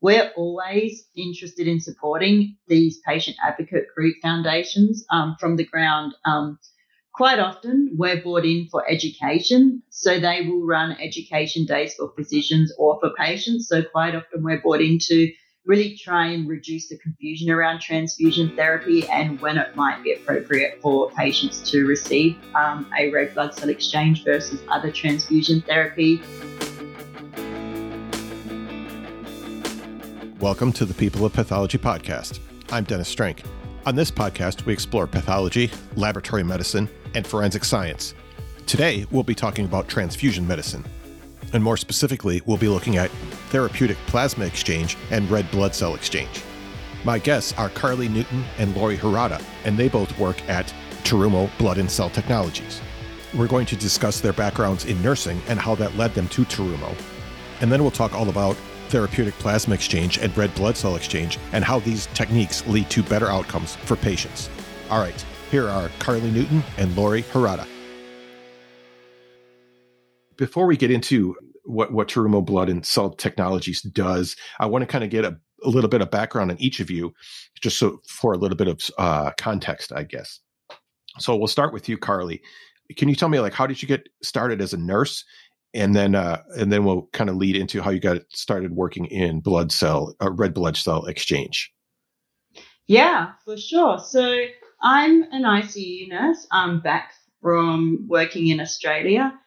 we're always interested in supporting these patient advocate group foundations um, from the ground. Um, quite often, we're brought in for education, so they will run education days for physicians or for patients. So quite often, we're brought in to really try and reduce the confusion around transfusion therapy and when it might be appropriate for patients to receive um, a red blood cell exchange versus other transfusion therapy. Welcome to the People of Pathology podcast. I'm Dennis Strenk. On this podcast, we explore pathology, laboratory medicine, and forensic science. Today, we'll be talking about transfusion medicine. And more specifically, we'll be looking at therapeutic plasma exchange and red blood cell exchange. My guests are Carly Newton and Lori Harada, and they both work at Terumo Blood and Cell Technologies. We're going to discuss their backgrounds in nursing and how that led them to Terumo. And then we'll talk all about therapeutic plasma exchange and red blood cell exchange, and how these techniques lead to better outcomes for patients. All right, here are Carly Newton and Lori Harada. Before we get into what, what Terumo Blood and Cell Technologies does, I want to kind of get a, a little bit of background on each of you, just so for a little bit of uh, context, I guess. So we'll start with you, Carly. Can you tell me, like, how did you get started as a nurse and then uh, and then we'll kind of lead into how you got started working in blood cell uh, red blood cell exchange. Yeah for sure. So i'm an icu nurse. I'm back from working in australia.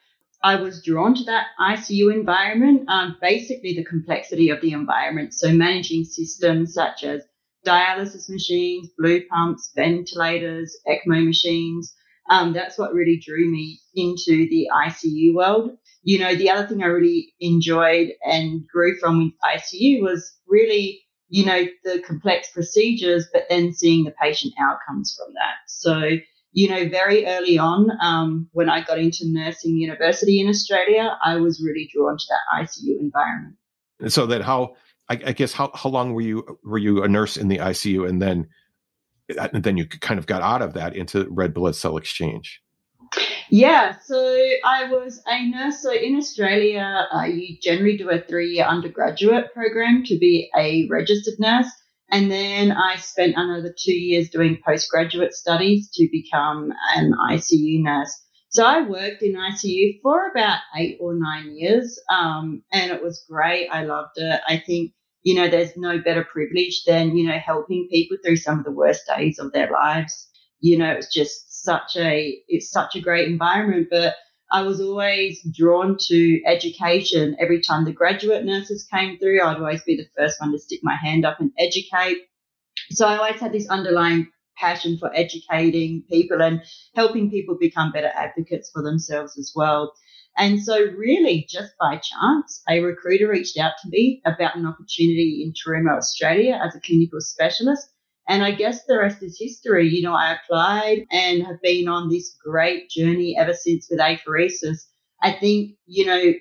I was drawn to that icu environment um, basically the complexity of the environment. So managing systems such as dialysis machines blue pumps ventilators ecmo machines um, that's what really drew me into the ICU world you know, the other thing I really enjoyed and grew from with ICU was really, you know, the complex procedures, but then seeing the patient outcomes from that. So, you know, very early on, um, when I got into nursing university in Australia, I was really drawn to that ICU environment. And so then how, I, I guess, how, how long were you, were you a nurse in the ICU and then, and then you kind of got out of that into red blood cell exchange? Yeah, so I was a nurse. So in Australia, uh, you generally do a three year undergraduate program to be a registered nurse. And then I spent another two years doing postgraduate studies to become an ICU nurse. So I worked in ICU for about eight or nine years, um, and it was great. I loved it. I think, you know, there's no better privilege than, you know, helping people through some of the worst days of their lives. You know, it's just such a it's such a great environment. But I was always drawn to education. Every time the graduate nurses came through, I'd always be the first one to stick my hand up and educate. So I always had this underlying passion for educating people and helping people become better advocates for themselves as well. And so, really, just by chance, a recruiter reached out to me about an opportunity in Terumo, Australia as a clinical specialist. And I guess the rest is history. You know, I applied and have been on this great journey ever since with apheresis. I think, you know,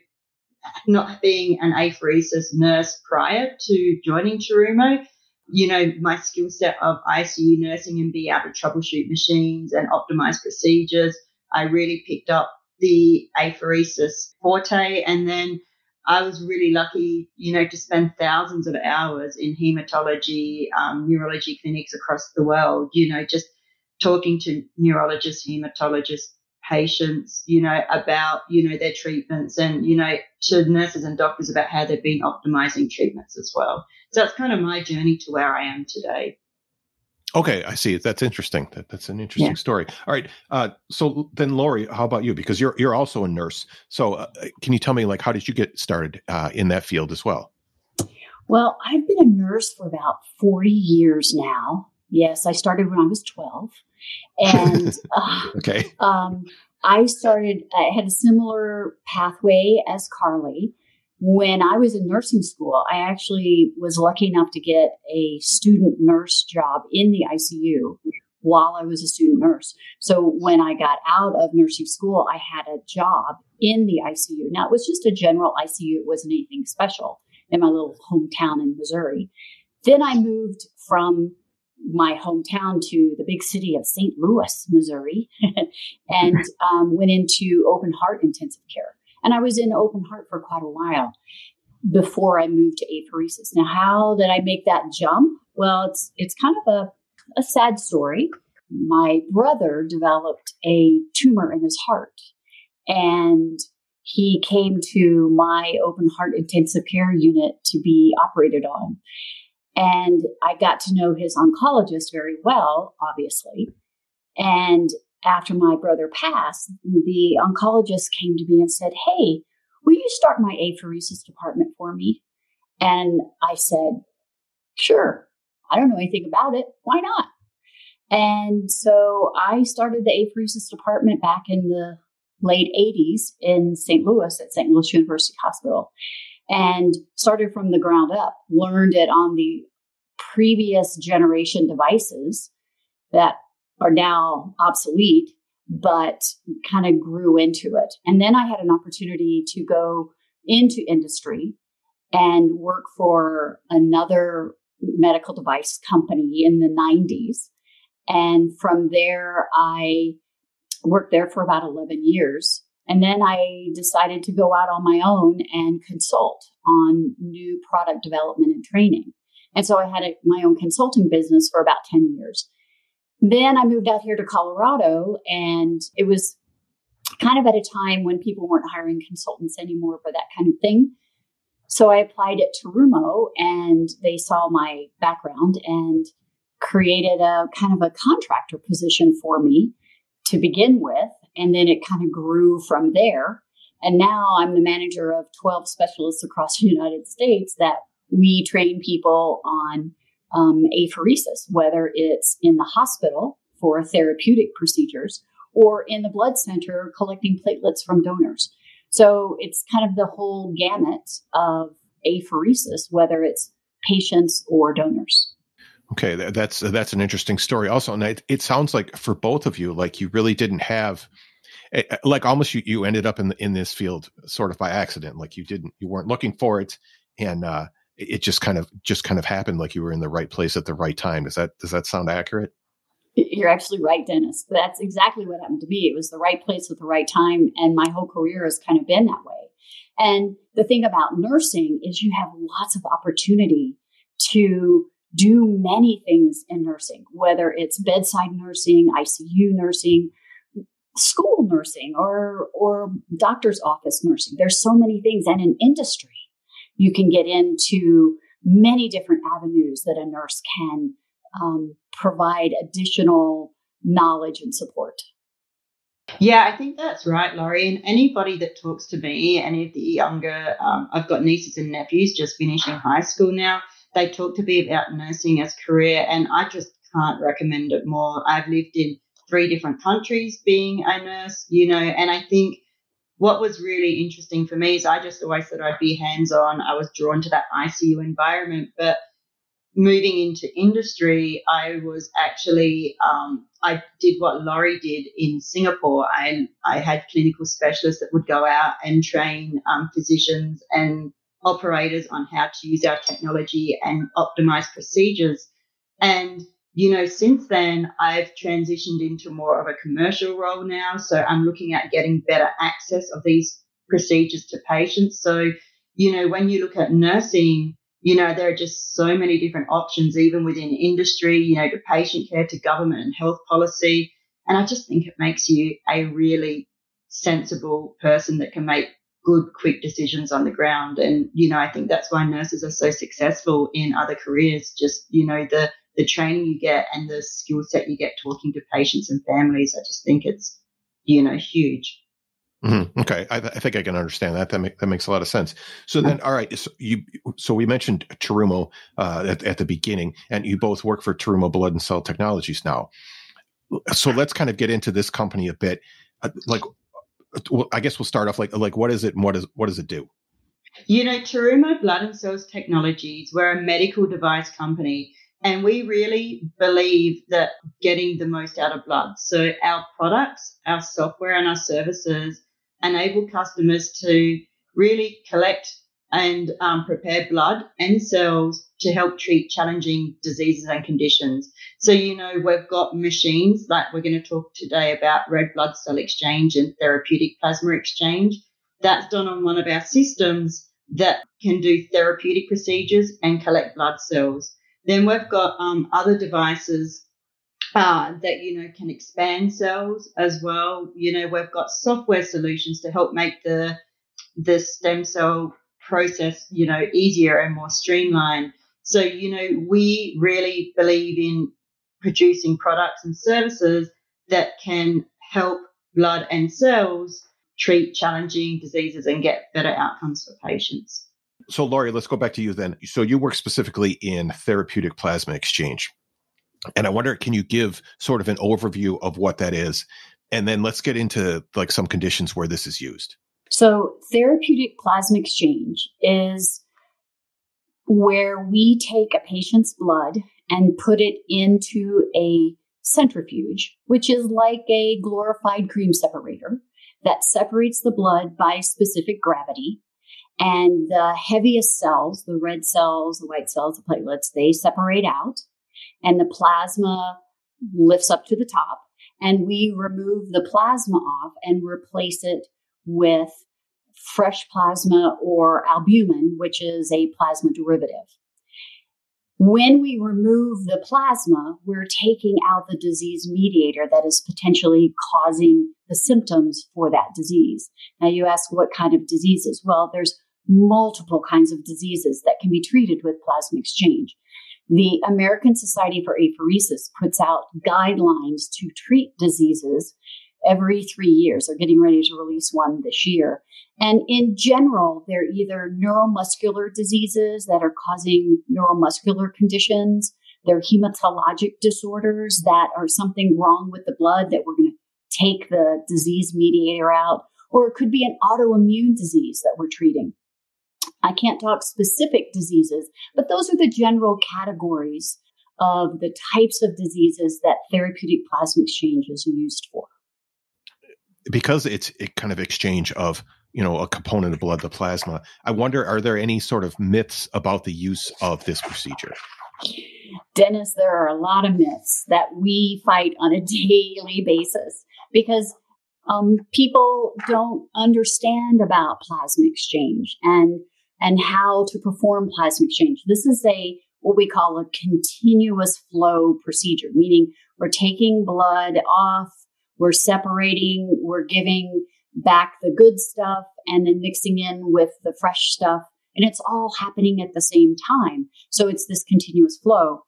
not being an apheresis nurse prior to joining Terumo, you know, my skill set of ICU nursing and be able to troubleshoot machines and optimize procedures, I really picked up the apheresis forte. And then I was really lucky, you know, to spend thousands of hours in hematology, um, neurology clinics across the world, you know, just talking to neurologists, hematologists, patients, you know, about, you know, their treatments and, you know, to nurses and doctors about how they've been optimizing treatments as well. So that's kind of my journey to where I am today. Okay, I see. That's interesting. That, that's an interesting yeah. story. All right. Uh, so then, Lori, how about you? Because you're you're also a nurse. So uh, can you tell me, like, how did you get started uh, in that field as well? Well, I've been a nurse for about forty years now. Yes, I started when I was twelve, and uh, okay. Um, I started. I had a similar pathway as Carly. When I was in nursing school, I actually was lucky enough to get a student nurse job in the ICU while I was a student nurse. So when I got out of nursing school, I had a job in the ICU. Now it was just a general ICU, it wasn't anything special in my little hometown in Missouri. Then I moved from my hometown to the big city of St. Louis, Missouri, and um, went into open heart intensive care. And I was in open heart for quite a while. before I moved to apheresis. Now, how did I make that jump? Well, it's it's kind of a, a sad story. My brother developed a tumor in his heart, and he came to my open heart intensive care unit to be operated on. And I got to know his oncologist very well, obviously. And after my brother passed, the oncologist came to me and said, Hey, will you start my apheresis department for me? And I said, Sure. I don't know anything about it. Why not? And so I started the apheresis department back in the late 80s in St. Louis at St. Louis University Hospital and started from the ground up, learned it on the previous generation devices that are now obsolete, but kind of grew into it. And then I had an opportunity to go into industry and work for another medical device company in the 90s. And from there, I worked there for about 11 years. And then I decided to go out on my own and consult on new product development and training. And so I had a, my own consulting business for about 10 years. Then I moved out here to Colorado, and it was kind of at a time when people weren't hiring consultants anymore for that kind of thing. So I applied at Terumo, and they saw my background and created a kind of a contractor position for me to begin with. And then it kind of grew from there. And now I'm the manager of 12 specialists across the United States that we train people on um, apheresis, whether it's in the hospital for therapeutic procedures or in the blood center collecting platelets from donors. So it's kind of the whole gamut of apheresis, whether it's patients or donors. Okay, that's that's an interesting story. Also, and it, it sounds like for both of you, like you really didn't have, eh, eh, like almost you, you ended up in in this field sort of by accident. Like you didn't, you weren't looking for it, and uh, it just kind of just kind of happened. Like you were in the right place at the right time. Does that does that sound accurate? You're absolutely right, Dennis. That's exactly what happened to me. It was the right place at the right time, and my whole career has kind of been that way. And the thing about nursing is you have lots of opportunity to do many things in nursing, whether it's bedside nursing, ICU nursing, school nursing, or, or doctor's office nursing. There's so many things. And in industry, you can get into many different avenues that a nurse can um, provide additional knowledge and support. Yeah, I think that's right, Lori. And anybody that talks to me, any of the younger, um, I've got nieces and nephews just finishing high school now they talk to me about nursing as a career, and I just can't recommend it more. I've lived in three different countries being a nurse, you know, and I think what was really interesting for me is I just always thought I'd be hands on. I was drawn to that ICU environment, but moving into industry, I was actually um, I did what Lori did in Singapore. I I had clinical specialists that would go out and train um, physicians and operators on how to use our technology and optimize procedures. And, you know, since then, I've transitioned into more of a commercial role now. So I'm looking at getting better access of these procedures to patients. So, you know, when you look at nursing, you know, there are just so many different options, even within industry, you know, to patient care, to government and health policy. And I just think it makes you a really sensible person that can make good, quick decisions on the ground. And, you know, I think that's why nurses are so successful in other careers. Just, you know, the, the training you get and the skill set you get talking to patients and families. I just think it's, you know, huge. Mm-hmm. Okay, I, th- I, think I can understand that. That, make, that makes a lot of sense. So then, all right. So you, so we mentioned Terumo uh, at, at the beginning, and you both work for Terumo Blood and Cell Technologies now. So let's kind of get into this company a bit. Uh, like, well, I guess we'll start off like like what is it and what is what does it do? You know, Terumo Blood and Cells Technologies, we're a medical device company and we really believe that getting the most out of blood. So our products, our software and our services enable customers to really collect and um, prepare blood and cells to help treat challenging diseases and conditions. So, you know, we've got machines like we're going to talk today about red blood cell exchange and therapeutic plasma exchange. That's done on one of our systems, that can do therapeutic procedures and collect blood cells. Then we've got um, other devices uh, that you know can expand cells as well. You know, we've got software solutions to help make the the stem cell process, you know, easier and more streamlined. So, you know, we really believe in producing products and services that can help blood and cells treat challenging diseases and get better outcomes for patients. So, Lori, let's go back to you then. So, you work specifically in therapeutic plasma exchange. And I wonder, can you give sort of an overview of what that is? And then let's get into like some conditions where this is used. So, therapeutic plasma exchange is where we take a patient's blood and put it into a centrifuge, which is like a glorified cream separator that separates the blood by specific gravity. And the heaviest cells, the red cells, the white cells, the platelets, they separate out and the plasma lifts up to the top. And we remove the plasma off and replace it with fresh plasma or albumin, which is a plasma derivative. When we remove the plasma, we're taking out the disease mediator that is potentially causing the symptoms for that disease. Now, you ask what kind of diseases? Well, there's multiple kinds of diseases that can be treated with plasma exchange. The American Society for Apheresis puts out guidelines to treat diseases every three years. They're getting ready to release one this year. And in general, they're either neuromuscular diseases that are causing neuromuscular conditions, they're hematologic disorders that are something wrong with the blood that we're going to take the disease mediator out, or it could be an autoimmune disease that we're treating. I can't talk specific diseases, but those are the general categories of the types of diseases that therapeutic plasma exchange is used for. Because it's a kind of exchange of you know a component of blood the plasma i wonder are there any sort of myths about the use of this procedure? Dennis there are a lot of myths that we fight on a daily basis because um, people don't understand about plasma exchange. And and how to perform plasma exchange this is a what we call a continuous flow procedure meaning we're taking blood off we're separating, we're giving back the good stuff and then mixing in with the fresh stuff. And it's all happening at the same time. So it's this continuous flow.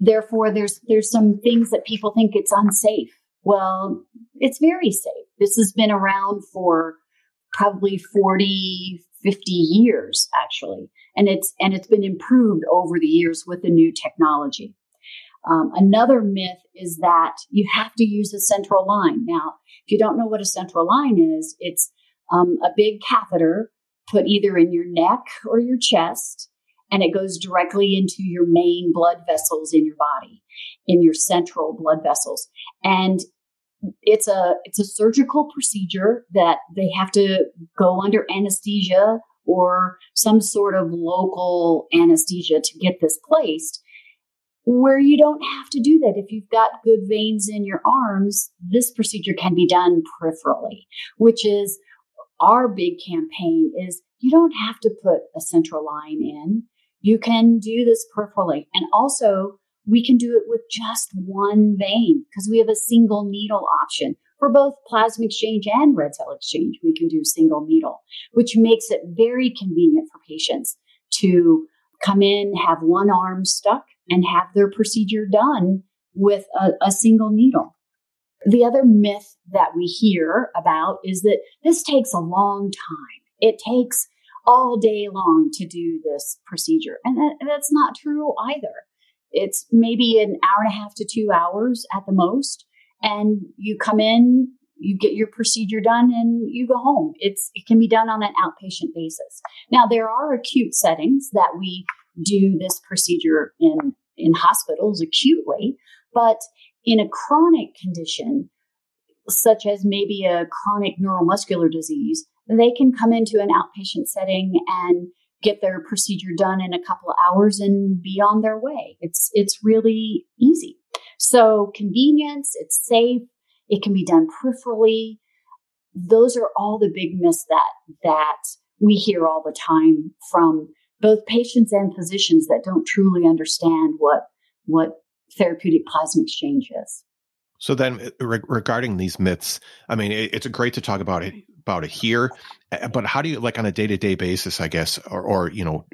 Therefore, there's there's some things that people think it's unsafe. Well, it's very safe. This has been around for probably 40, 50 years actually. And it's and it's been improved over the years with the new technology. Um, another myth is that you have to use a central line. Now, if you don't know what a central line is, it's um, a big catheter put either in your neck or your chest, and it goes directly into your main blood vessels in your body, in your central blood vessels. And it's a it's a surgical procedure that they have to go under anesthesia or some sort of local anesthesia to get this placed where you don't have to do that. If you've got good veins in your arms, this procedure can be done peripherally, which is our big campaign is you don't have to put a central line in. You can do this peripherally. And also we can do it with just one vein because we have a single needle option for both plasma exchange and red cell exchange. We can do single needle, which makes it very convenient for patients to come in, have one arm stuck and have their procedure done with a, a single needle. The other myth that we hear about is that this takes a long time. It takes all day long to do this procedure. And that, that's not true either. It's maybe an hour and a half to two hours at the most. And you come in, you get your procedure done and you go home. It's, it can be done on an outpatient basis. Now, there are acute settings that we do this procedure in, in hospitals acutely, but in a chronic condition, such as maybe a chronic neuromuscular disease, they can come into an outpatient setting and get their procedure done in a couple of hours and be on their way. It's it's really easy. So convenience, it's safe, it can be done peripherally. Those are all the big myths that that we hear all the time from both patients and physicians that don't truly understand what what therapeutic plasma exchange is. So then, uh, re- regarding these myths, I mean, it, it's great to talk about it about it here, but how do you like on a day to day basis, I guess, or, or you know,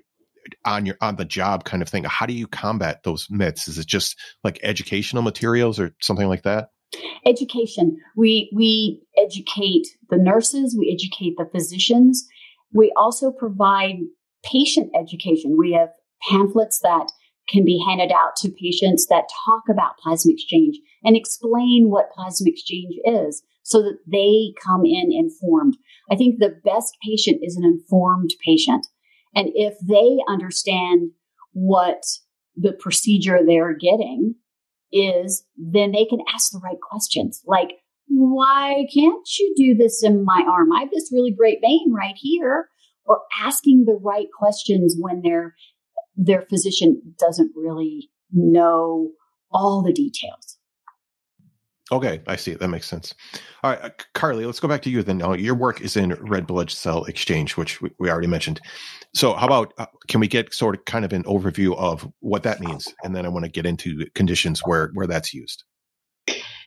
on your on the job kind of thing? How do you combat those myths? Is it just like educational materials or something like that? Education. We we educate the nurses. We educate the physicians. We also provide patient education. We have pamphlets that can be handed out to patients that talk about plasma exchange and explain what plasma exchange is so that they come in informed. I think the best patient is an informed patient. And if they understand what the procedure they're getting is, then they can ask the right questions. Like, why can't you do this in my arm? I have this really great vein right here. Or asking the right questions when their their physician doesn't really know all the details. Okay, I see. That makes sense. All right, uh, Carly, let's go back to you then. Now, your work is in red blood cell exchange, which we, we already mentioned. So, how about uh, can we get sort of kind of an overview of what that means, and then I want to get into conditions where where that's used.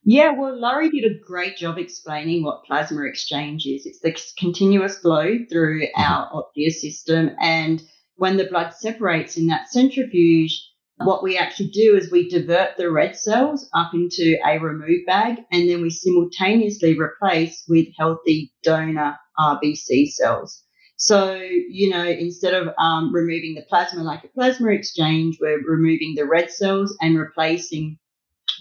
Yeah, well, Lori did a great job explaining what plasma exchange is. It's the continuous flow through mm-hmm. our Optia system, and when the blood separates in that centrifuge, what we actually do is we divert the red cells up into a remove bag and then we simultaneously replace with healthy donor RBC cells. So, you know, instead of um, removing the plasma like a plasma exchange, we're removing the red cells and replacing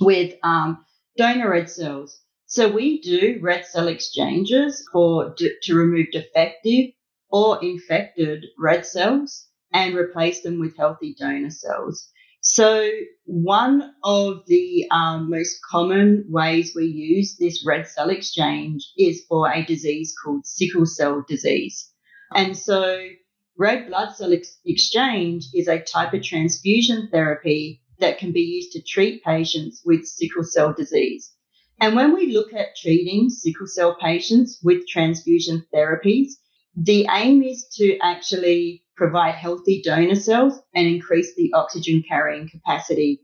with um, donor red cells. So we do red cell exchanges for to remove defective or infected red cells and replace them with healthy donor cells. So, one of the um, most common ways we use this red cell exchange is for a disease called sickle cell disease. And so, red blood cell ex- exchange is a type of transfusion therapy that can be used to treat patients with sickle cell disease. And when we look at treating sickle cell patients with transfusion therapies, the aim is to actually provide healthy donor cells and increase the oxygen carrying capacity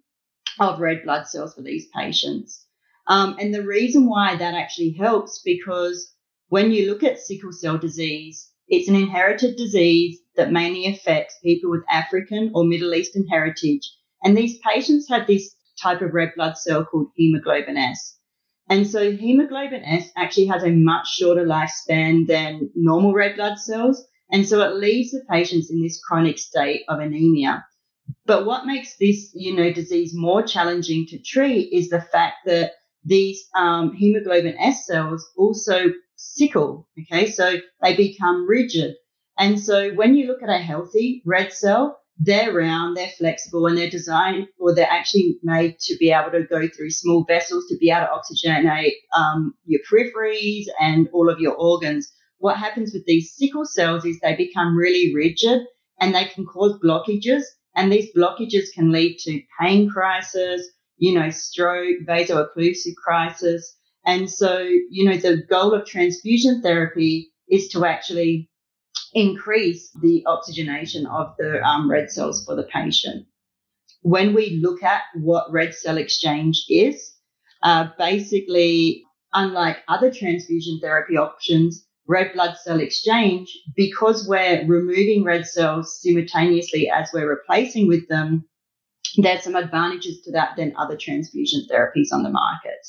of red blood cells for these patients. Um, and the reason why that actually helps because when you look at sickle cell disease, it's an inherited disease that mainly affects people with African or Middle Eastern heritage. And these patients have this type of red blood cell called hemoglobin S. And so hemoglobin S actually has a much shorter lifespan than normal red blood cells. And so it leaves the patients in this chronic state of anemia. But what makes this, you know, disease more challenging to treat is the fact that these um, hemoglobin S cells also sickle. Okay, so they become rigid. And so when you look at a healthy red cell, they're round, they're flexible, and they're designed or they're actually made to be able to go through small vessels to be able to oxygenate um, your peripheries and all of your organs what happens with these sickle cells is they become really rigid and they can cause blockages. And these blockages can lead to pain crisis, you know, stroke, vaso-occlusive crisis. And so, you know, the goal of transfusion therapy is to actually increase the oxygenation of the um, red cells for the patient. When we look at what red cell exchange is, uh, basically, unlike other transfusion therapy options, red blood cell exchange, because we're removing red cells simultaneously as we're replacing with them, there's some advantages to that than other transfusion therapies on the market.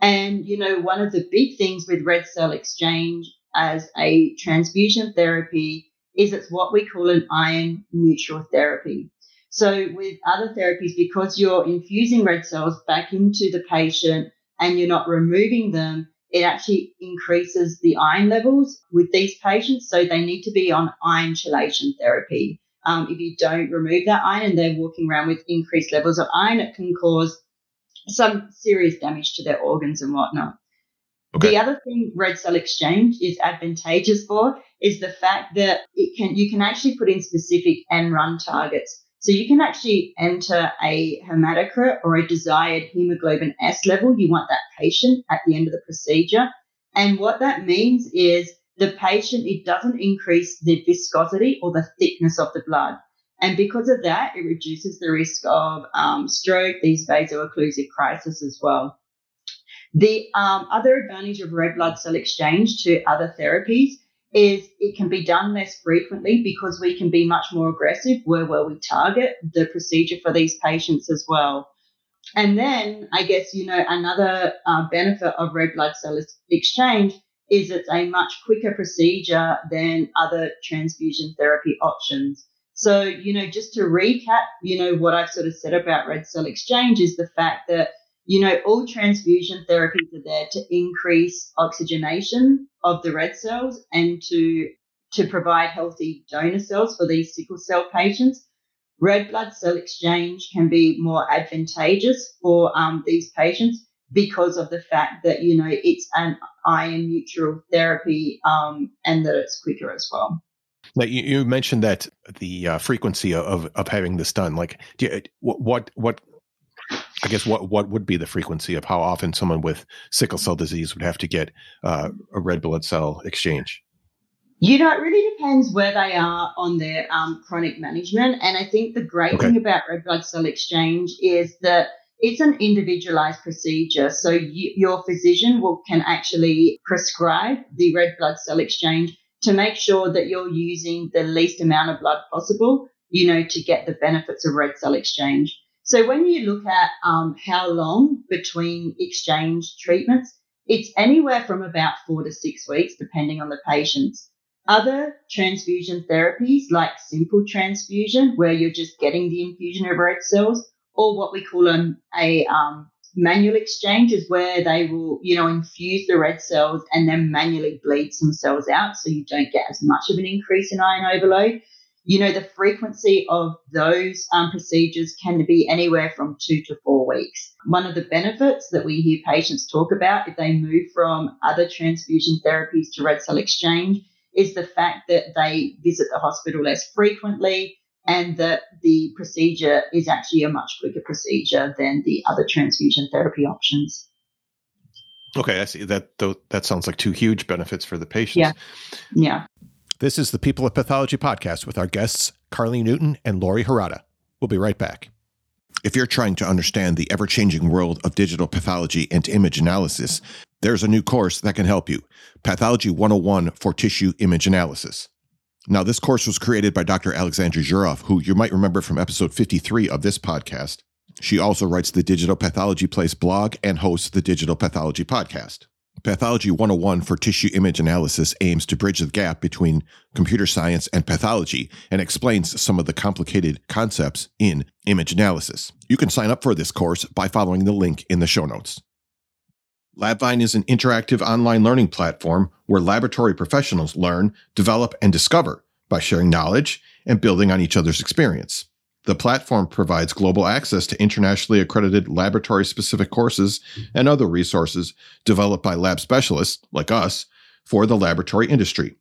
And, you know, one of the big things with red cell exchange as a transfusion therapy is it's what we call an iron neutral therapy. So with other therapies, because you're infusing red cells back into the patient and you're not removing them, it actually increases the iron levels with these patients. So they need to be on iron chelation therapy. Um, if you don't remove that iron and they're walking around with increased levels of iron, it can cause some serious damage to their organs and whatnot. Okay. The other thing red cell exchange is advantageous for is the fact that it can you can actually put in specific end run targets. So you can actually enter a hematocrit or a desired hemoglobin S level. You want that patient at the end of the procedure. And what that means is the patient, it doesn't increase the viscosity or the thickness of the blood. And because of that, it reduces the risk of um, stroke, these vaso-occlusive crises as well. The um, other advantage of red blood cell exchange to other therapies is it can be done less frequently because we can be much more aggressive where, where we target the procedure for these patients as well. And then I guess, you know, another uh, benefit of red blood cell exchange is it's a much quicker procedure than other transfusion therapy options. So, you know, just to recap, you know, what I've sort of said about red cell exchange is the fact that, you know, all transfusion therapies are there to increase oxygenation of the red cells and to to provide healthy donor cells for these sickle cell patients. Red blood cell exchange can be more advantageous for um, these patients because of the fact that you know it's an iron neutral therapy um, and that it's quicker as well. Now, you, you mentioned that the uh, frequency of of having this done. Like, you, what what I guess what what would be the frequency of how often someone with sickle cell disease would have to get uh, a red blood cell exchange? You know, it really depends where they are on their um, chronic management. And I think the great okay. thing about red blood cell exchange is that it's an individualized procedure. So you, your physician will can actually prescribe the red blood cell exchange to make sure that you're using the least amount of blood possible, you know, to get the benefits of red cell exchange. So when you look at um, how long between exchange treatments, it's anywhere from about four to six weeks, depending on the patients. Other transfusion therapies, like simple transfusion, where you're just getting the infusion of red cells, or what we call an, a um, manual exchange, is where they will, you know, infuse the red cells and then manually bleed some cells out, so you don't get as much of an increase in iron overload. You know, the frequency of those um, procedures can be anywhere from two to four weeks. One of the benefits that we hear patients talk about if they move from other transfusion therapies to red cell exchange is the fact that they visit the hospital less frequently and that the procedure is actually a much quicker procedure than the other transfusion therapy options. Okay, I see that. That sounds like two huge benefits for the patients. Yeah, yeah. This is the People of Pathology podcast with our guests Carly Newton and Lori Harada. We'll be right back. If you're trying to understand the ever changing world of digital pathology and image analysis, there's a new course that can help you Pathology 101 for Tissue Image Analysis. Now, this course was created by Dr. Aleksandra Zuraw, who you might remember from episode 53 of this podcast. She also writes the Digital Pathology Place blog and hosts the Digital Pathology podcast. Pathology 101 for tissue image analysis aims to bridge the gap between computer science and pathology and explains some of the complicated concepts in image analysis. You can sign up for this course by following the link in the show notes. LabVine is an interactive online learning platform where laboratory professionals learn, develop, and discover by sharing knowledge and building on each other's experience. The platform provides global access to internationally accredited laboratory specific courses and other resources developed by lab specialists like us for the laboratory industry.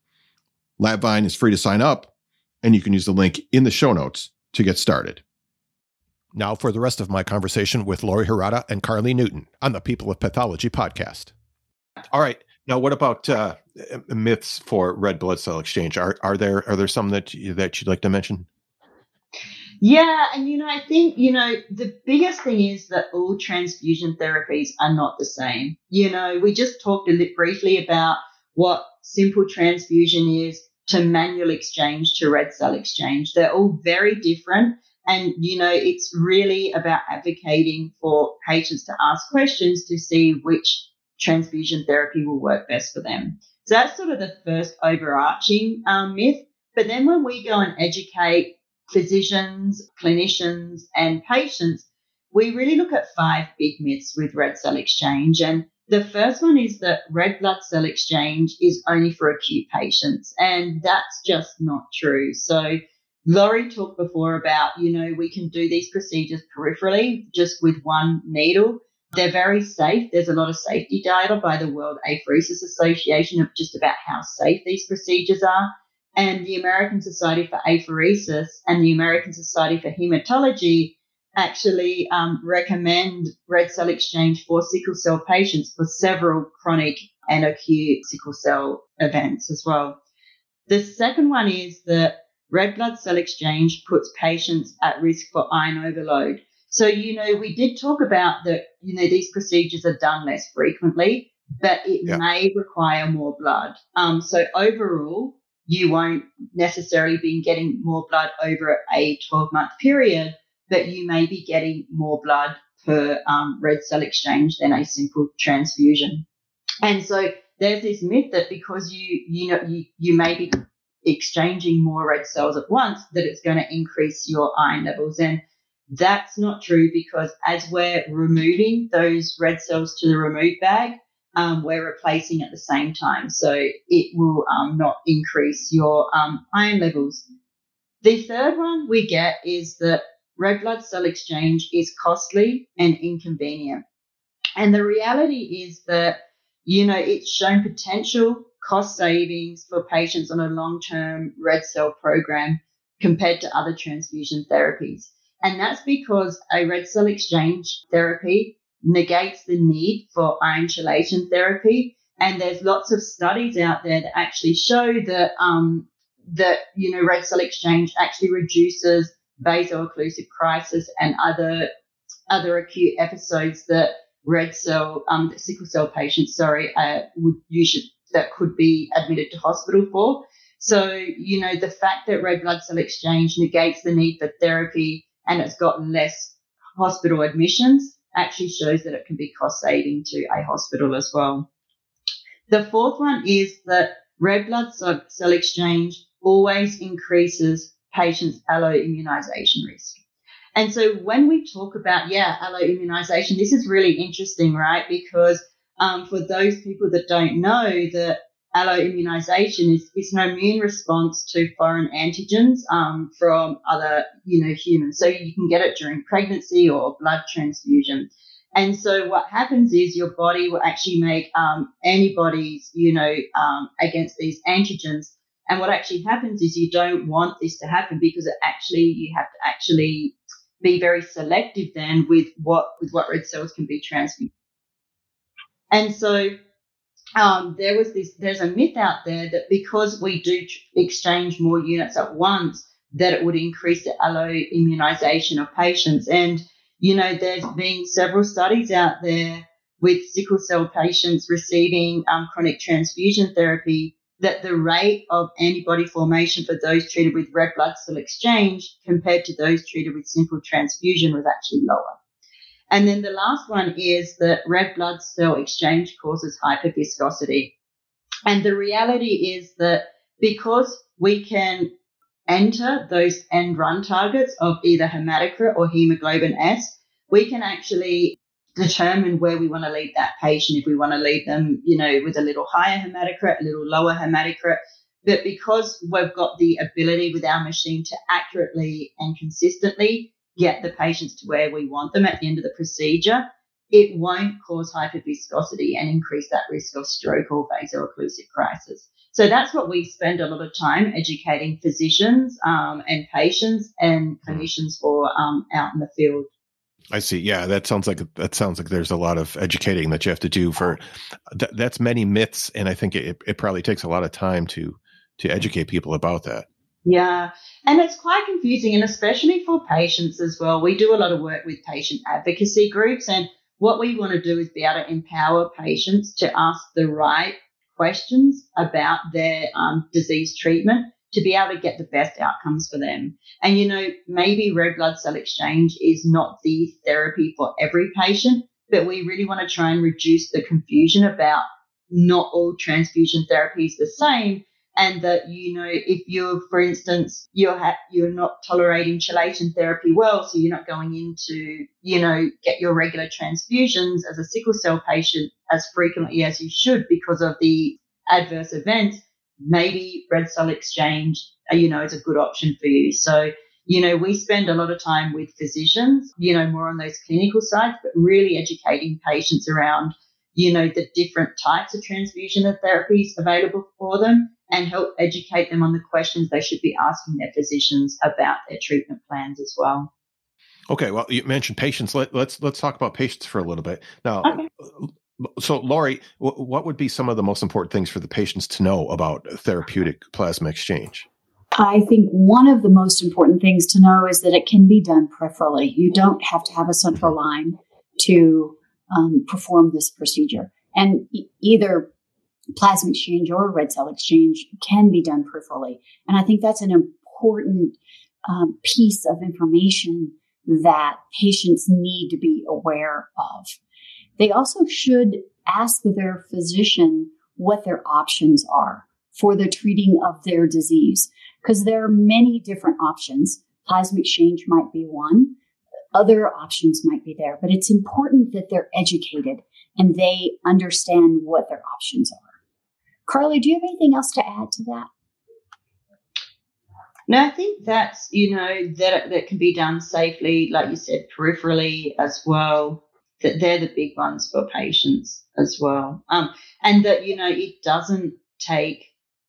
LabVine is free to sign up, and you can use the link in the show notes to get started. Now, for the rest of my conversation with Lori Harada and Carly Newton on the People of Pathology podcast. All right. Now, what about uh, myths for red blood cell exchange? Are are there are there some that you, that you'd like to mention? Yeah, and you know, I think, you know, the biggest thing is that all transfusion therapies are not the same. You know, we just talked a little briefly about what simple transfusion is to manual exchange to red cell exchange. They're all very different. And, you know, it's really about advocating for patients to ask questions to see which transfusion therapy will work best for them. So that's sort of the first overarching um, myth. But then when we go and educate physicians, clinicians, and patients, we really look at five big myths with red cell exchange. And the first one is that red blood cell exchange is only for acute patients, and that's just not true. So, Lori talked before about, you know, we can do these procedures peripherally just with one needle. They're very safe. There's a lot of safety data by the World Apheresis Association of just about how safe these procedures are and the American Society for Apheresis and the American Society for Hematology actually um, recommend red cell exchange for sickle cell patients for several chronic and acute sickle cell events as well. The second one is that red blood cell exchange puts patients at risk for iron overload. So, you know, we did talk about that, you know, these procedures are done less frequently, but it yeah. may require more blood. Um, so overall, you won't necessarily be getting more blood over a 12 month period, but you may be getting more blood per um, red cell exchange than a simple transfusion. And so there's this myth that because you, you know, you, you may be exchanging more red cells at once, that it's going to increase your iron levels. And that's not true because as we're removing those red cells to the remove bag, um, we're replacing at the same time. So it will um, not increase your um, iron levels. The third one we get is that red blood cell exchange is costly and inconvenient. And the reality is that, you know, it's shown potential cost savings for patients on a long term red cell program compared to other transfusion therapies. And that's because a red cell exchange therapy negates the need for iron chelation therapy. And there's lots of studies out there that actually show that, um, that, you know, red cell exchange actually reduces vaso-occlusive crisis and other, other acute episodes that red cell, um, sickle cell patients, sorry, uh, would usually, that could be admitted to hospital for. So, you know, the fact that red blood cell exchange negates the need for therapy and it's got less hospital admissions actually shows that it can be cost saving to a hospital as well. The fourth one is that red blood cell exchange always increases patients' alloimmunization risk. And so when we talk about, yeah, alloimmunization, this is really interesting, right? Because um, for those people that don't know that alloimmunization is, is an immune response to foreign antigens um, from other, you know, humans. So you can get it during pregnancy or blood transfusion. And so what happens is your body will actually make um, antibodies, you know, um, against these antigens. And what actually happens is you don't want this to happen because it actually you have to actually be very selective then with what with what red cells can be transfused. And so um, there was this, there's a myth out there that because we do exchange more units at once, that it would increase the alloimmunization of patients. And, you know, there's been several studies out there with sickle cell patients receiving um, chronic transfusion therapy that the rate of antibody formation for those treated with red blood cell exchange compared to those treated with simple transfusion was actually lower. And then the last one is that red blood cell exchange causes hyperviscosity. And the reality is that because we can enter those end run targets of either hematocrit or hemoglobin S, we can actually determine where we want to leave that patient. If we want to leave them, you know, with a little higher hematocrit, a little lower hematocrit. But because we've got the ability with our machine to accurately and consistently get the patients to where we want them at the end of the procedure, it won't cause hyperviscosity and increase that risk of stroke or vaso-occlusive crisis. So that's what we spend a lot of time educating physicians um, and patients and clinicians for um, out in the field. I see. Yeah, that sounds like that sounds like there's a lot of educating that you have to do for. Th- that's many myths, and I think it, it probably takes a lot of time to to educate people about that. Yeah. And it's quite confusing, and especially for patients as well. We do a lot of work with patient advocacy groups, and what we want to do is be able to empower patients to ask the right questions about their um, disease treatment to be able to get the best outcomes for them. And, you know, maybe red blood cell exchange is not the therapy for every patient, but we really want to try and reduce the confusion about not all transfusion therapy is the same and that you know if you're for instance you're ha- you're not tolerating chelation therapy well so you're not going into you know get your regular transfusions as a sickle cell patient as frequently as you should because of the adverse events maybe red cell exchange uh, you know is a good option for you. So you know we spend a lot of time with physicians you know more on those clinical sides but really educating patients around you know the different types of transfusion therapies available for them and help educate them on the questions they should be asking their physicians about their treatment plans as well. Okay, well, you mentioned patients. Let, us let's, let's talk about patients for a little bit. Now, okay. So, Lori, what would be some of the most important things for the patients to know about therapeutic plasma exchange? I think one of the most important things to know is that it can be done peripherally. You don't have to have a central line to um, perform this procedure. And e- either plasma exchange or red cell exchange can be done peripherally. And I think that's an important um, piece of information that patients need to be aware of. They also should ask their physician what their options are for the treating of their disease, because there are many different options. Plasma exchange might be one. Other options might be there, but it's important that they're educated and they understand what their options are. Carly, do you have anything else to add to that? No, I think that's you know that that can be done safely, like you said, peripherally as well. That they're the big ones for patients as well, um, and that you know it doesn't take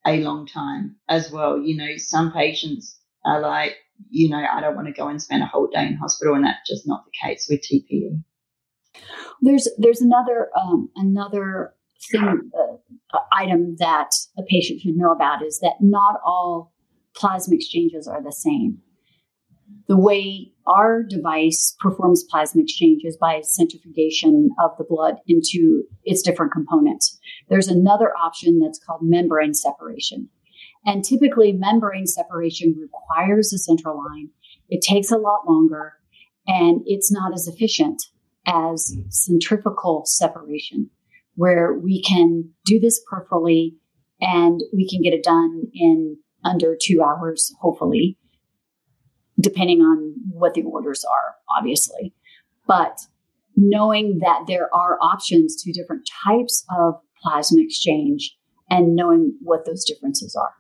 a long time as well. You know, some patients are like, you know, I don't want to go and spend a whole day in hospital, and that's just not the case with TPE. There's there's another um, another thing uh, item that a patient should know about is that not all plasma exchanges are the same. The way our device performs plasma exchanges by centrifugation of the blood into its different components. There's another option that's called membrane separation. And typically, membrane separation requires a central line. It takes a lot longer and it's not as efficient as centrifugal separation, where we can do this peripherally and we can get it done in under two hours, hopefully, depending on what the orders are, obviously. But knowing that there are options to different types of plasma exchange and knowing what those differences are.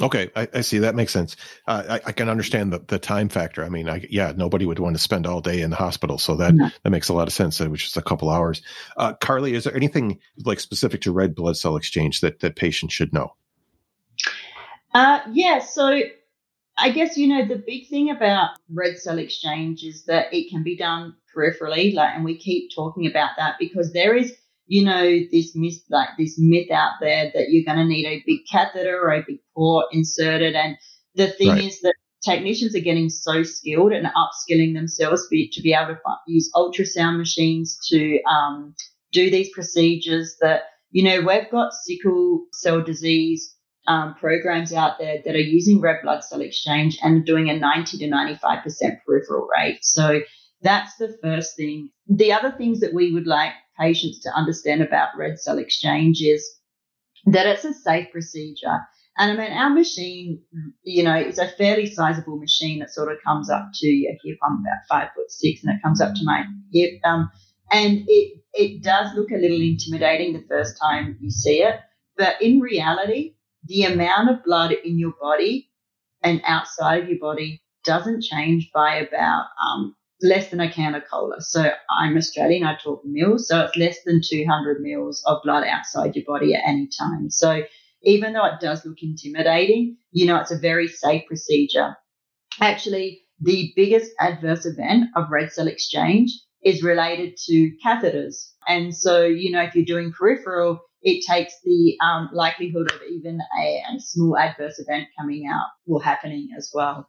Okay, I, I, see. That makes sense. Uh, I, I, can understand the, the time factor. I mean, I, yeah, nobody would want to spend all day in the hospital, so that no. that makes a lot of sense. Which is a couple hours. Uh, Carly, is there anything like specific to red blood cell exchange that that patients should know? Uh, yeah, so I guess you know the big thing about red cell exchange is that it can be done peripherally, like, and we keep talking about that because there is, you know, this myth, like this myth out there that you're going to need a big catheter or a big port inserted, and the thing right. is that technicians are getting so skilled and upskilling themselves to be able to use ultrasound machines to um, do these procedures that you know we've got sickle cell disease um, programs out there that are using red blood cell exchange and doing a 90 to 95% peripheral rate. So that's the first thing. The other things that we would like patients to understand about red cell exchange is that it's a safe procedure. And I mean, our machine, you know, is a fairly sizable machine that sort of comes up to your hip. I'm about five foot six, and it comes up to my hip. Um, and it it does look a little intimidating the first time you see it, but in reality, the amount of blood in your body and outside of your body doesn't change by about um, less than a can of cola. So I'm Australian, I talk mils, so it's less than 200 mils of blood outside your body at any time. So even though it does look intimidating, you know, it's a very safe procedure. Actually, the biggest adverse event of red cell exchange is related to catheters. And so, you know, if you're doing peripheral, it takes the um, likelihood of even a, a, small adverse event coming out or happening as well.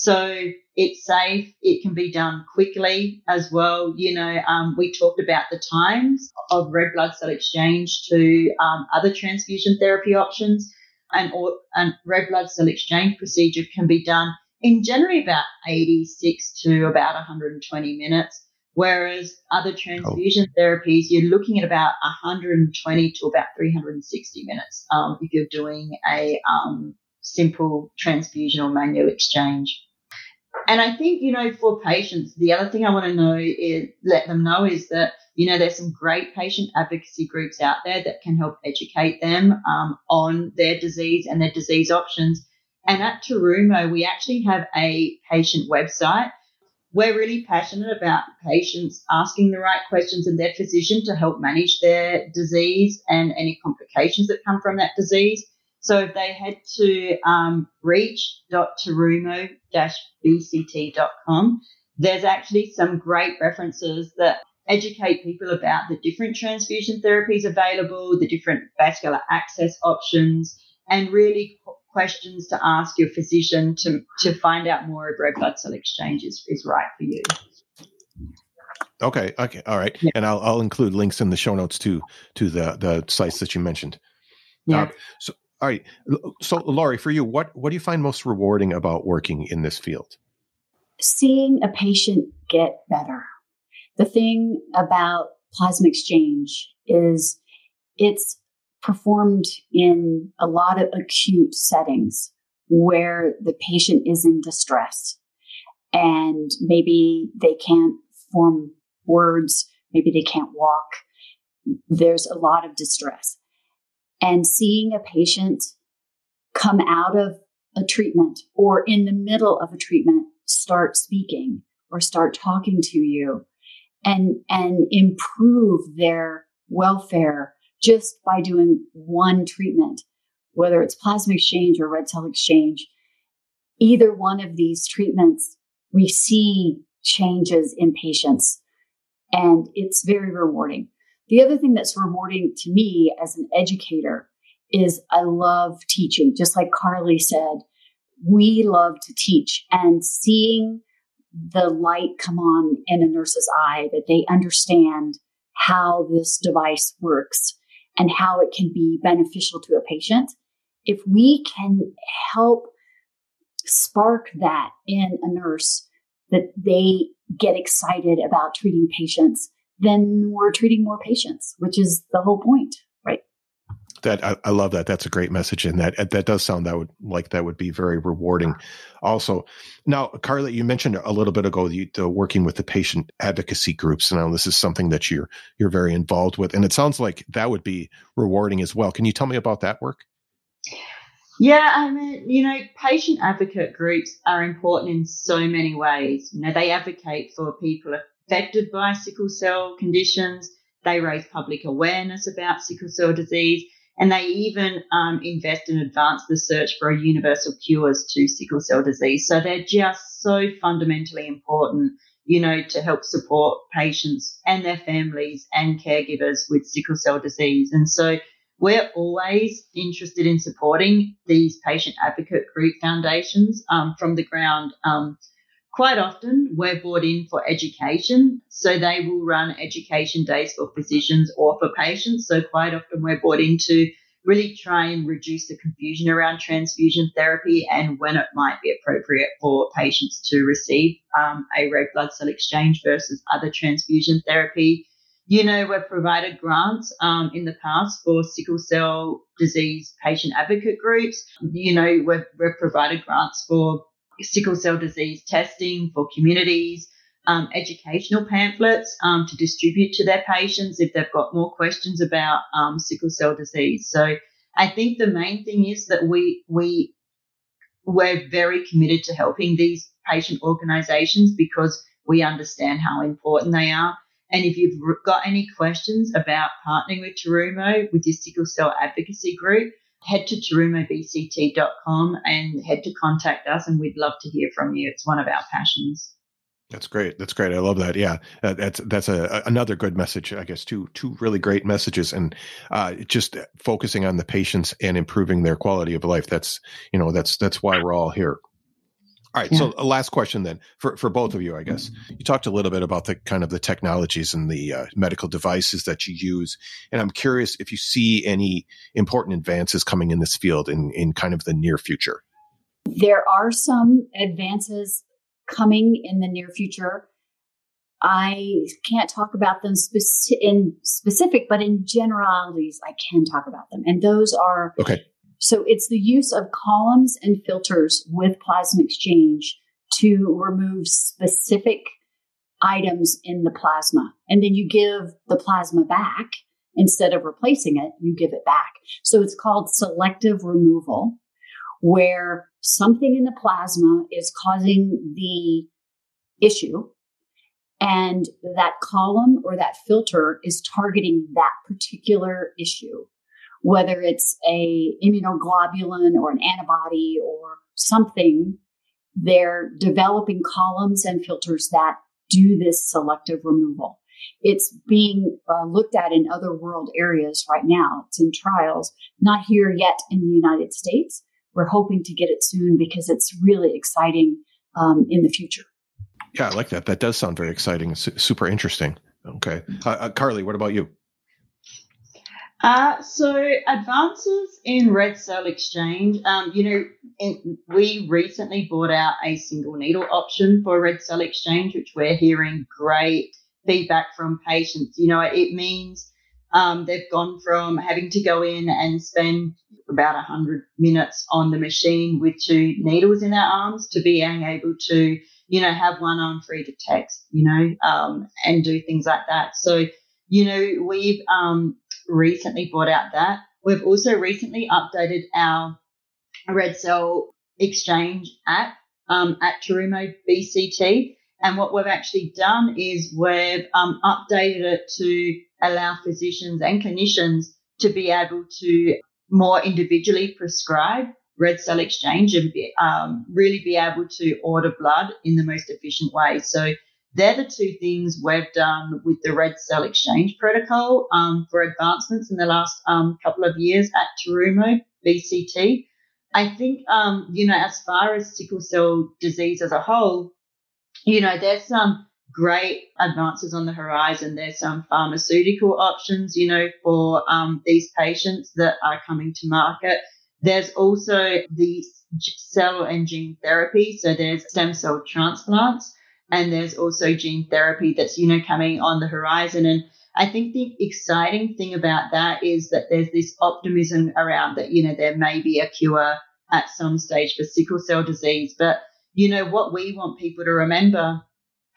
So it's safe. It can be done quickly as well. You know, um, we talked about the times of red blood cell exchange to um, other transfusion therapy options, and or and red blood cell exchange procedure can be done in generally about 86 to about 120 minutes. Whereas other transfusion oh. therapies, you're looking at about 120 to about 360 minutes um, if you're doing a um, simple transfusion or manual exchange. And I think, you know, for patients, the other thing I want to know is let them know is that, you know, there's some great patient advocacy groups out there that can help educate them um, on their disease and their disease options. And at Terumo, we actually have a patient website we're really passionate about patients asking the right questions and their physician to help manage their disease and any complications that come from that disease. So if they head to um, reach.terumo-bct.com, there's actually some great references that educate people about the different transfusion therapies available, the different vascular access options, and really questions to ask your physician to, to find out more if red blood cell exchange is, is right for you. Okay. Okay. All right. Yeah. And I'll, I'll include links in the show notes to to the the sites that you mentioned. Yeah. Uh, so all right. So Lori, for you, what what do you find most rewarding about working in this field? Seeing a patient get better. The thing about plasma exchange is it's performed in a lot of acute settings where the patient is in distress and maybe they can't form words, maybe they can't walk. There's a lot of distress. And seeing a patient come out of a treatment or in the middle of a treatment start speaking or start talking to you and and improve their welfare just by doing one treatment whether it's plasma exchange or red cell exchange either one of these treatments we see changes in patients and it's very rewarding. The other thing that's rewarding to me as an educator is I love teaching. Just like Carly said, we love to teach and seeing the light come on in a nurse's eye that they understand how this device works and how it can be beneficial to a patient. If we can help spark that in a nurse that they get excited about treating patients, then we're treating more patients, which is the whole point, right? That I, I love that. That's a great message, and that that does sound that would like that would be very rewarding. Also, now Carly, you mentioned a little bit ago the, the working with the patient advocacy groups. Now this is something that you're you're very involved with, and it sounds like that would be rewarding as well. Can you tell me about that work? Yeah, I mean, you know, patient advocate groups are important in so many ways. You know, they advocate for people affected by sickle cell conditions. They raise public awareness about sickle cell disease, and they even um, invest and advance the search for a universal cures to sickle cell disease. So they're just so fundamentally important, you know, to help support patients and their families and caregivers with sickle cell disease. And so we're always interested in supporting these patient advocate group foundations um, from the ground. Um, quite often, we're brought in for education, so they will run education days for physicians or for patients. So quite often, we're brought in to really try and reduce the confusion around transfusion therapy and when it might be appropriate for patients to receive um, a red blood cell exchange versus other transfusion therapy. You know, we've provided grants um, in the past for sickle cell disease patient advocate groups. You know, we've, we've provided grants for sickle cell disease testing for communities, um, educational pamphlets um, to distribute to their patients if they've got more questions about um, sickle cell disease. So I think the main thing is that we we we're very committed to helping these patient organisations because we understand how important they are. And if you've got any questions about partnering with Terumo with your sickle cell advocacy group, head to terumobct.com and head to contact us, and we'd love to hear from you. It's one of our passions. That's great. That's great. I love that. Yeah, uh, that's that's a, another good message. I guess two two really great messages, and uh, just focusing on the patients and improving their quality of life. That's you know that's that's why we're all here. All right. Yeah. So, last question then for, for both of you, I guess. You talked a little bit about the kind of the technologies and the uh, medical devices that you use. And I'm curious if you see any important advances coming in this field in, in kind of the near future. There are some advances coming in the near future. I can't talk about them speci- in specific, but in generalities, I can talk about them. And those are okay. So it's the use of columns and filters with plasma exchange to remove specific items in the plasma. And then you give the plasma back instead of replacing it, you give it back. So it's called selective removal, where something in the plasma is causing the issue. And that column or that filter is targeting that particular issue whether it's a immunoglobulin or an antibody or something, they're developing columns and filters that do this selective removal. It's being uh, looked at in other world areas right now. It's in trials, not here yet in the United States. We're hoping to get it soon because it's really exciting um, in the future. Yeah, I like that. That does sound very exciting. Su- super interesting. Okay. Uh, uh, Carly, what about you? Uh, so advances in red cell exchange, um, you know, in, we recently bought out a single needle option for red cell exchange, which we're hearing great feedback from patients. You know, it means um, they've gone from having to go in and spend about 100 minutes on the machine with two needles in their arms to being able to, you know, have one arm free to text, you know, um, and do things like that. So, you know, we've um, recently brought out that. We've also recently updated our red cell exchange app um, at Terumo BCT. And what we've actually done is we've um, updated it to allow physicians and clinicians to be able to more individually prescribe red cell exchange and be, um, really be able to order blood in the most efficient way. So they're the two things we've done with the red cell exchange protocol um, for advancements in the last um, couple of years at Terumo BCT. I think, um, you know, as far as sickle cell disease as a whole, you know, there's some great advances on the horizon. There's some pharmaceutical options, you know, for um, these patients that are coming to market. There's also the cell and gene therapy. So there's stem cell transplants and there's also gene therapy that's, you know, coming on the horizon. And I think the exciting thing about that is that there's this optimism around that, you know, there may be a cure at some stage for sickle cell disease. But, you know, what we want people to remember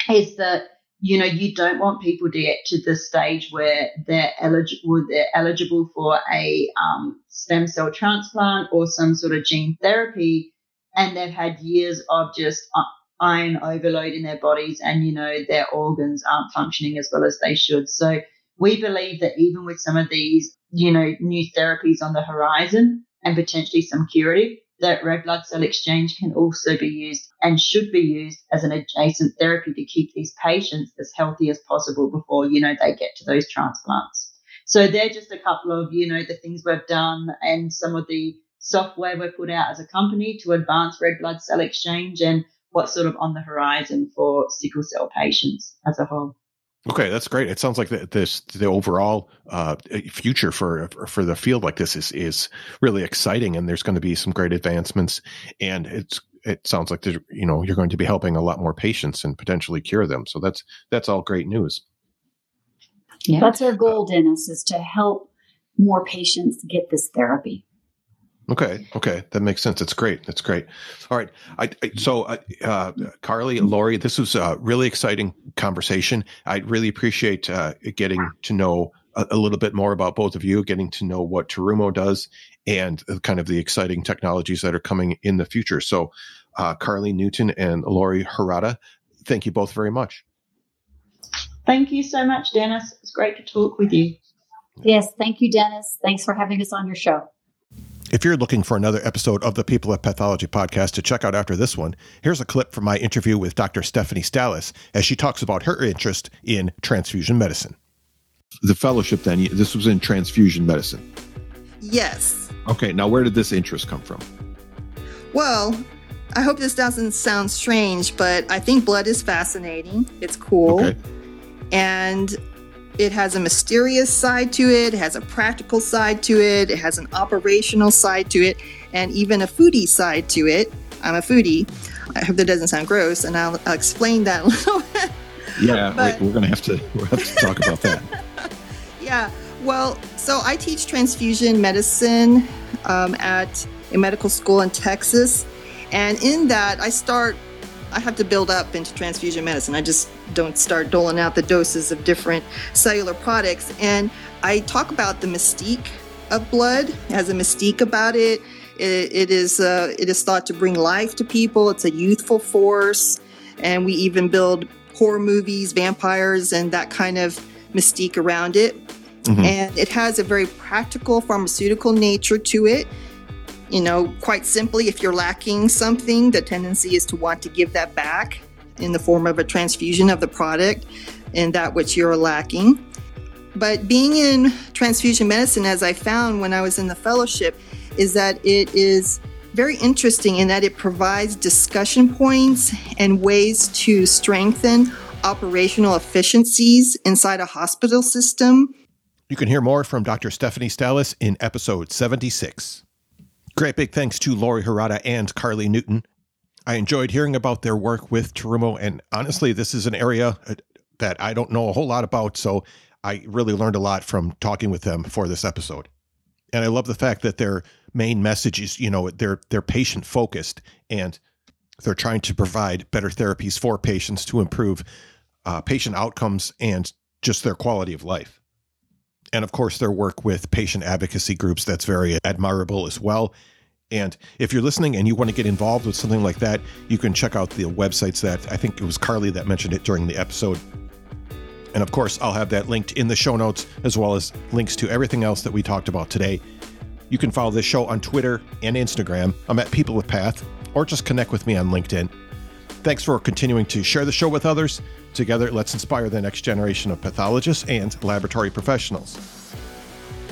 is that you know you don't want people to get to the stage where they're eligible they're eligible for a um, stem cell transplant or some sort of gene therapy and they've had years of just uh, iron overload in their bodies and you know their organs aren't functioning as well as they should so we believe that even with some of these you know new therapies on the horizon and potentially some curative that red blood cell exchange can also be used and should be used as an adjacent therapy to keep these patients as healthy as possible before, you know, they get to those transplants. So they're just a couple of, you know, the things we've done and some of the software we've put out as a company to advance red blood cell exchange and what's sort of on the horizon for sickle cell patients as a whole. Okay, that's great. It sounds like the, this the overall uh, future for for the field like this is is really exciting, and there's going to be some great advancements. And it's it sounds like you know you're going to be helping a lot more patients and potentially cure them. So that's that's all great news. Yeah, that's our goal, Dennis, is to help more patients get this therapy. Okay. Okay. That makes sense. That's great. That's great. All right. I, I, so, uh, uh, Carly and Lori, this was a really exciting conversation. I really appreciate uh, getting to know a, a, little bit more about both of you, getting to know what Terumo does and kind of the exciting technologies that are coming in the future. So, uh, Carly Newton and Lori Harada, thank you both very much. Thank you so much, Dennis. It's great to talk with you. Yes. Thank you, Dennis. Thanks for having us on your show. If you're looking for another episode of the People of Pathology podcast to check out after this one, here's a clip from my interview with Dr. Stephanie Stallis as she talks about her interest in transfusion medicine. The fellowship, then, this was in transfusion medicine. Yes. Okay, now where did this interest come from? Well, I hope this doesn't sound strange, but I think blood is fascinating. It's cool. Okay. And it has a mysterious side to it, it has a practical side to it, it has an operational side to it, and even a foodie side to it. I'm a foodie. I hope that doesn't sound gross, and I'll, I'll explain that a little bit. Yeah, but, we're going to have to we'll have to talk about that. yeah, well, so I teach transfusion medicine um, at a medical school in Texas, and in that I start I have to build up into transfusion medicine. I just don't start doling out the doses of different cellular products. And I talk about the mystique of blood. It has a mystique about it. It, it is uh, it is thought to bring life to people. It's a youthful force, and we even build horror movies, vampires, and that kind of mystique around it. Mm-hmm. And it has a very practical pharmaceutical nature to it. You know, quite simply, if you're lacking something, the tendency is to want to give that back in the form of a transfusion of the product and that which you're lacking. But being in transfusion medicine, as I found when I was in the fellowship, is that it is very interesting in that it provides discussion points and ways to strengthen operational efficiencies inside a hospital system. You can hear more from Dr. Stephanie Stalis in episode 76. Great big thanks to Lori Harada and Carly Newton. I enjoyed hearing about their work with Terumo, and honestly, this is an area uh, that I don't know a whole lot about, so I really learned a lot from talking with them for this episode. And I love the fact that their main message is, you know, they're they're patient focused and they're trying to provide better therapies for patients to improve uh, patient outcomes and just their quality of life. And of course, their work with patient advocacy groups that's very admirable as well. And if you're listening and you want to get involved with something like that, you can check out the websites that I think it was Carly that mentioned it during the episode. And of course, I'll have that linked in the show notes, as well as links to everything else that we talked about today. You can follow this show on Twitter and Instagram. I'm at People with Path, or just connect with me on LinkedIn. Thanks for continuing to share the show with others. Together, let's inspire the next generation of pathologists and laboratory professionals.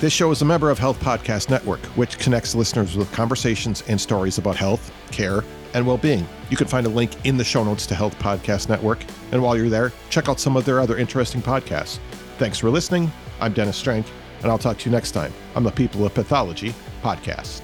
This show is a member of Health Podcast Network, which connects listeners with conversations and stories about health, care, and well being. You can find a link in the show notes to Health Podcast Network. And while you're there, check out some of their other interesting podcasts. Thanks for listening. I'm Dennis Strenk, and I'll talk to you next time on the People of Pathology podcast.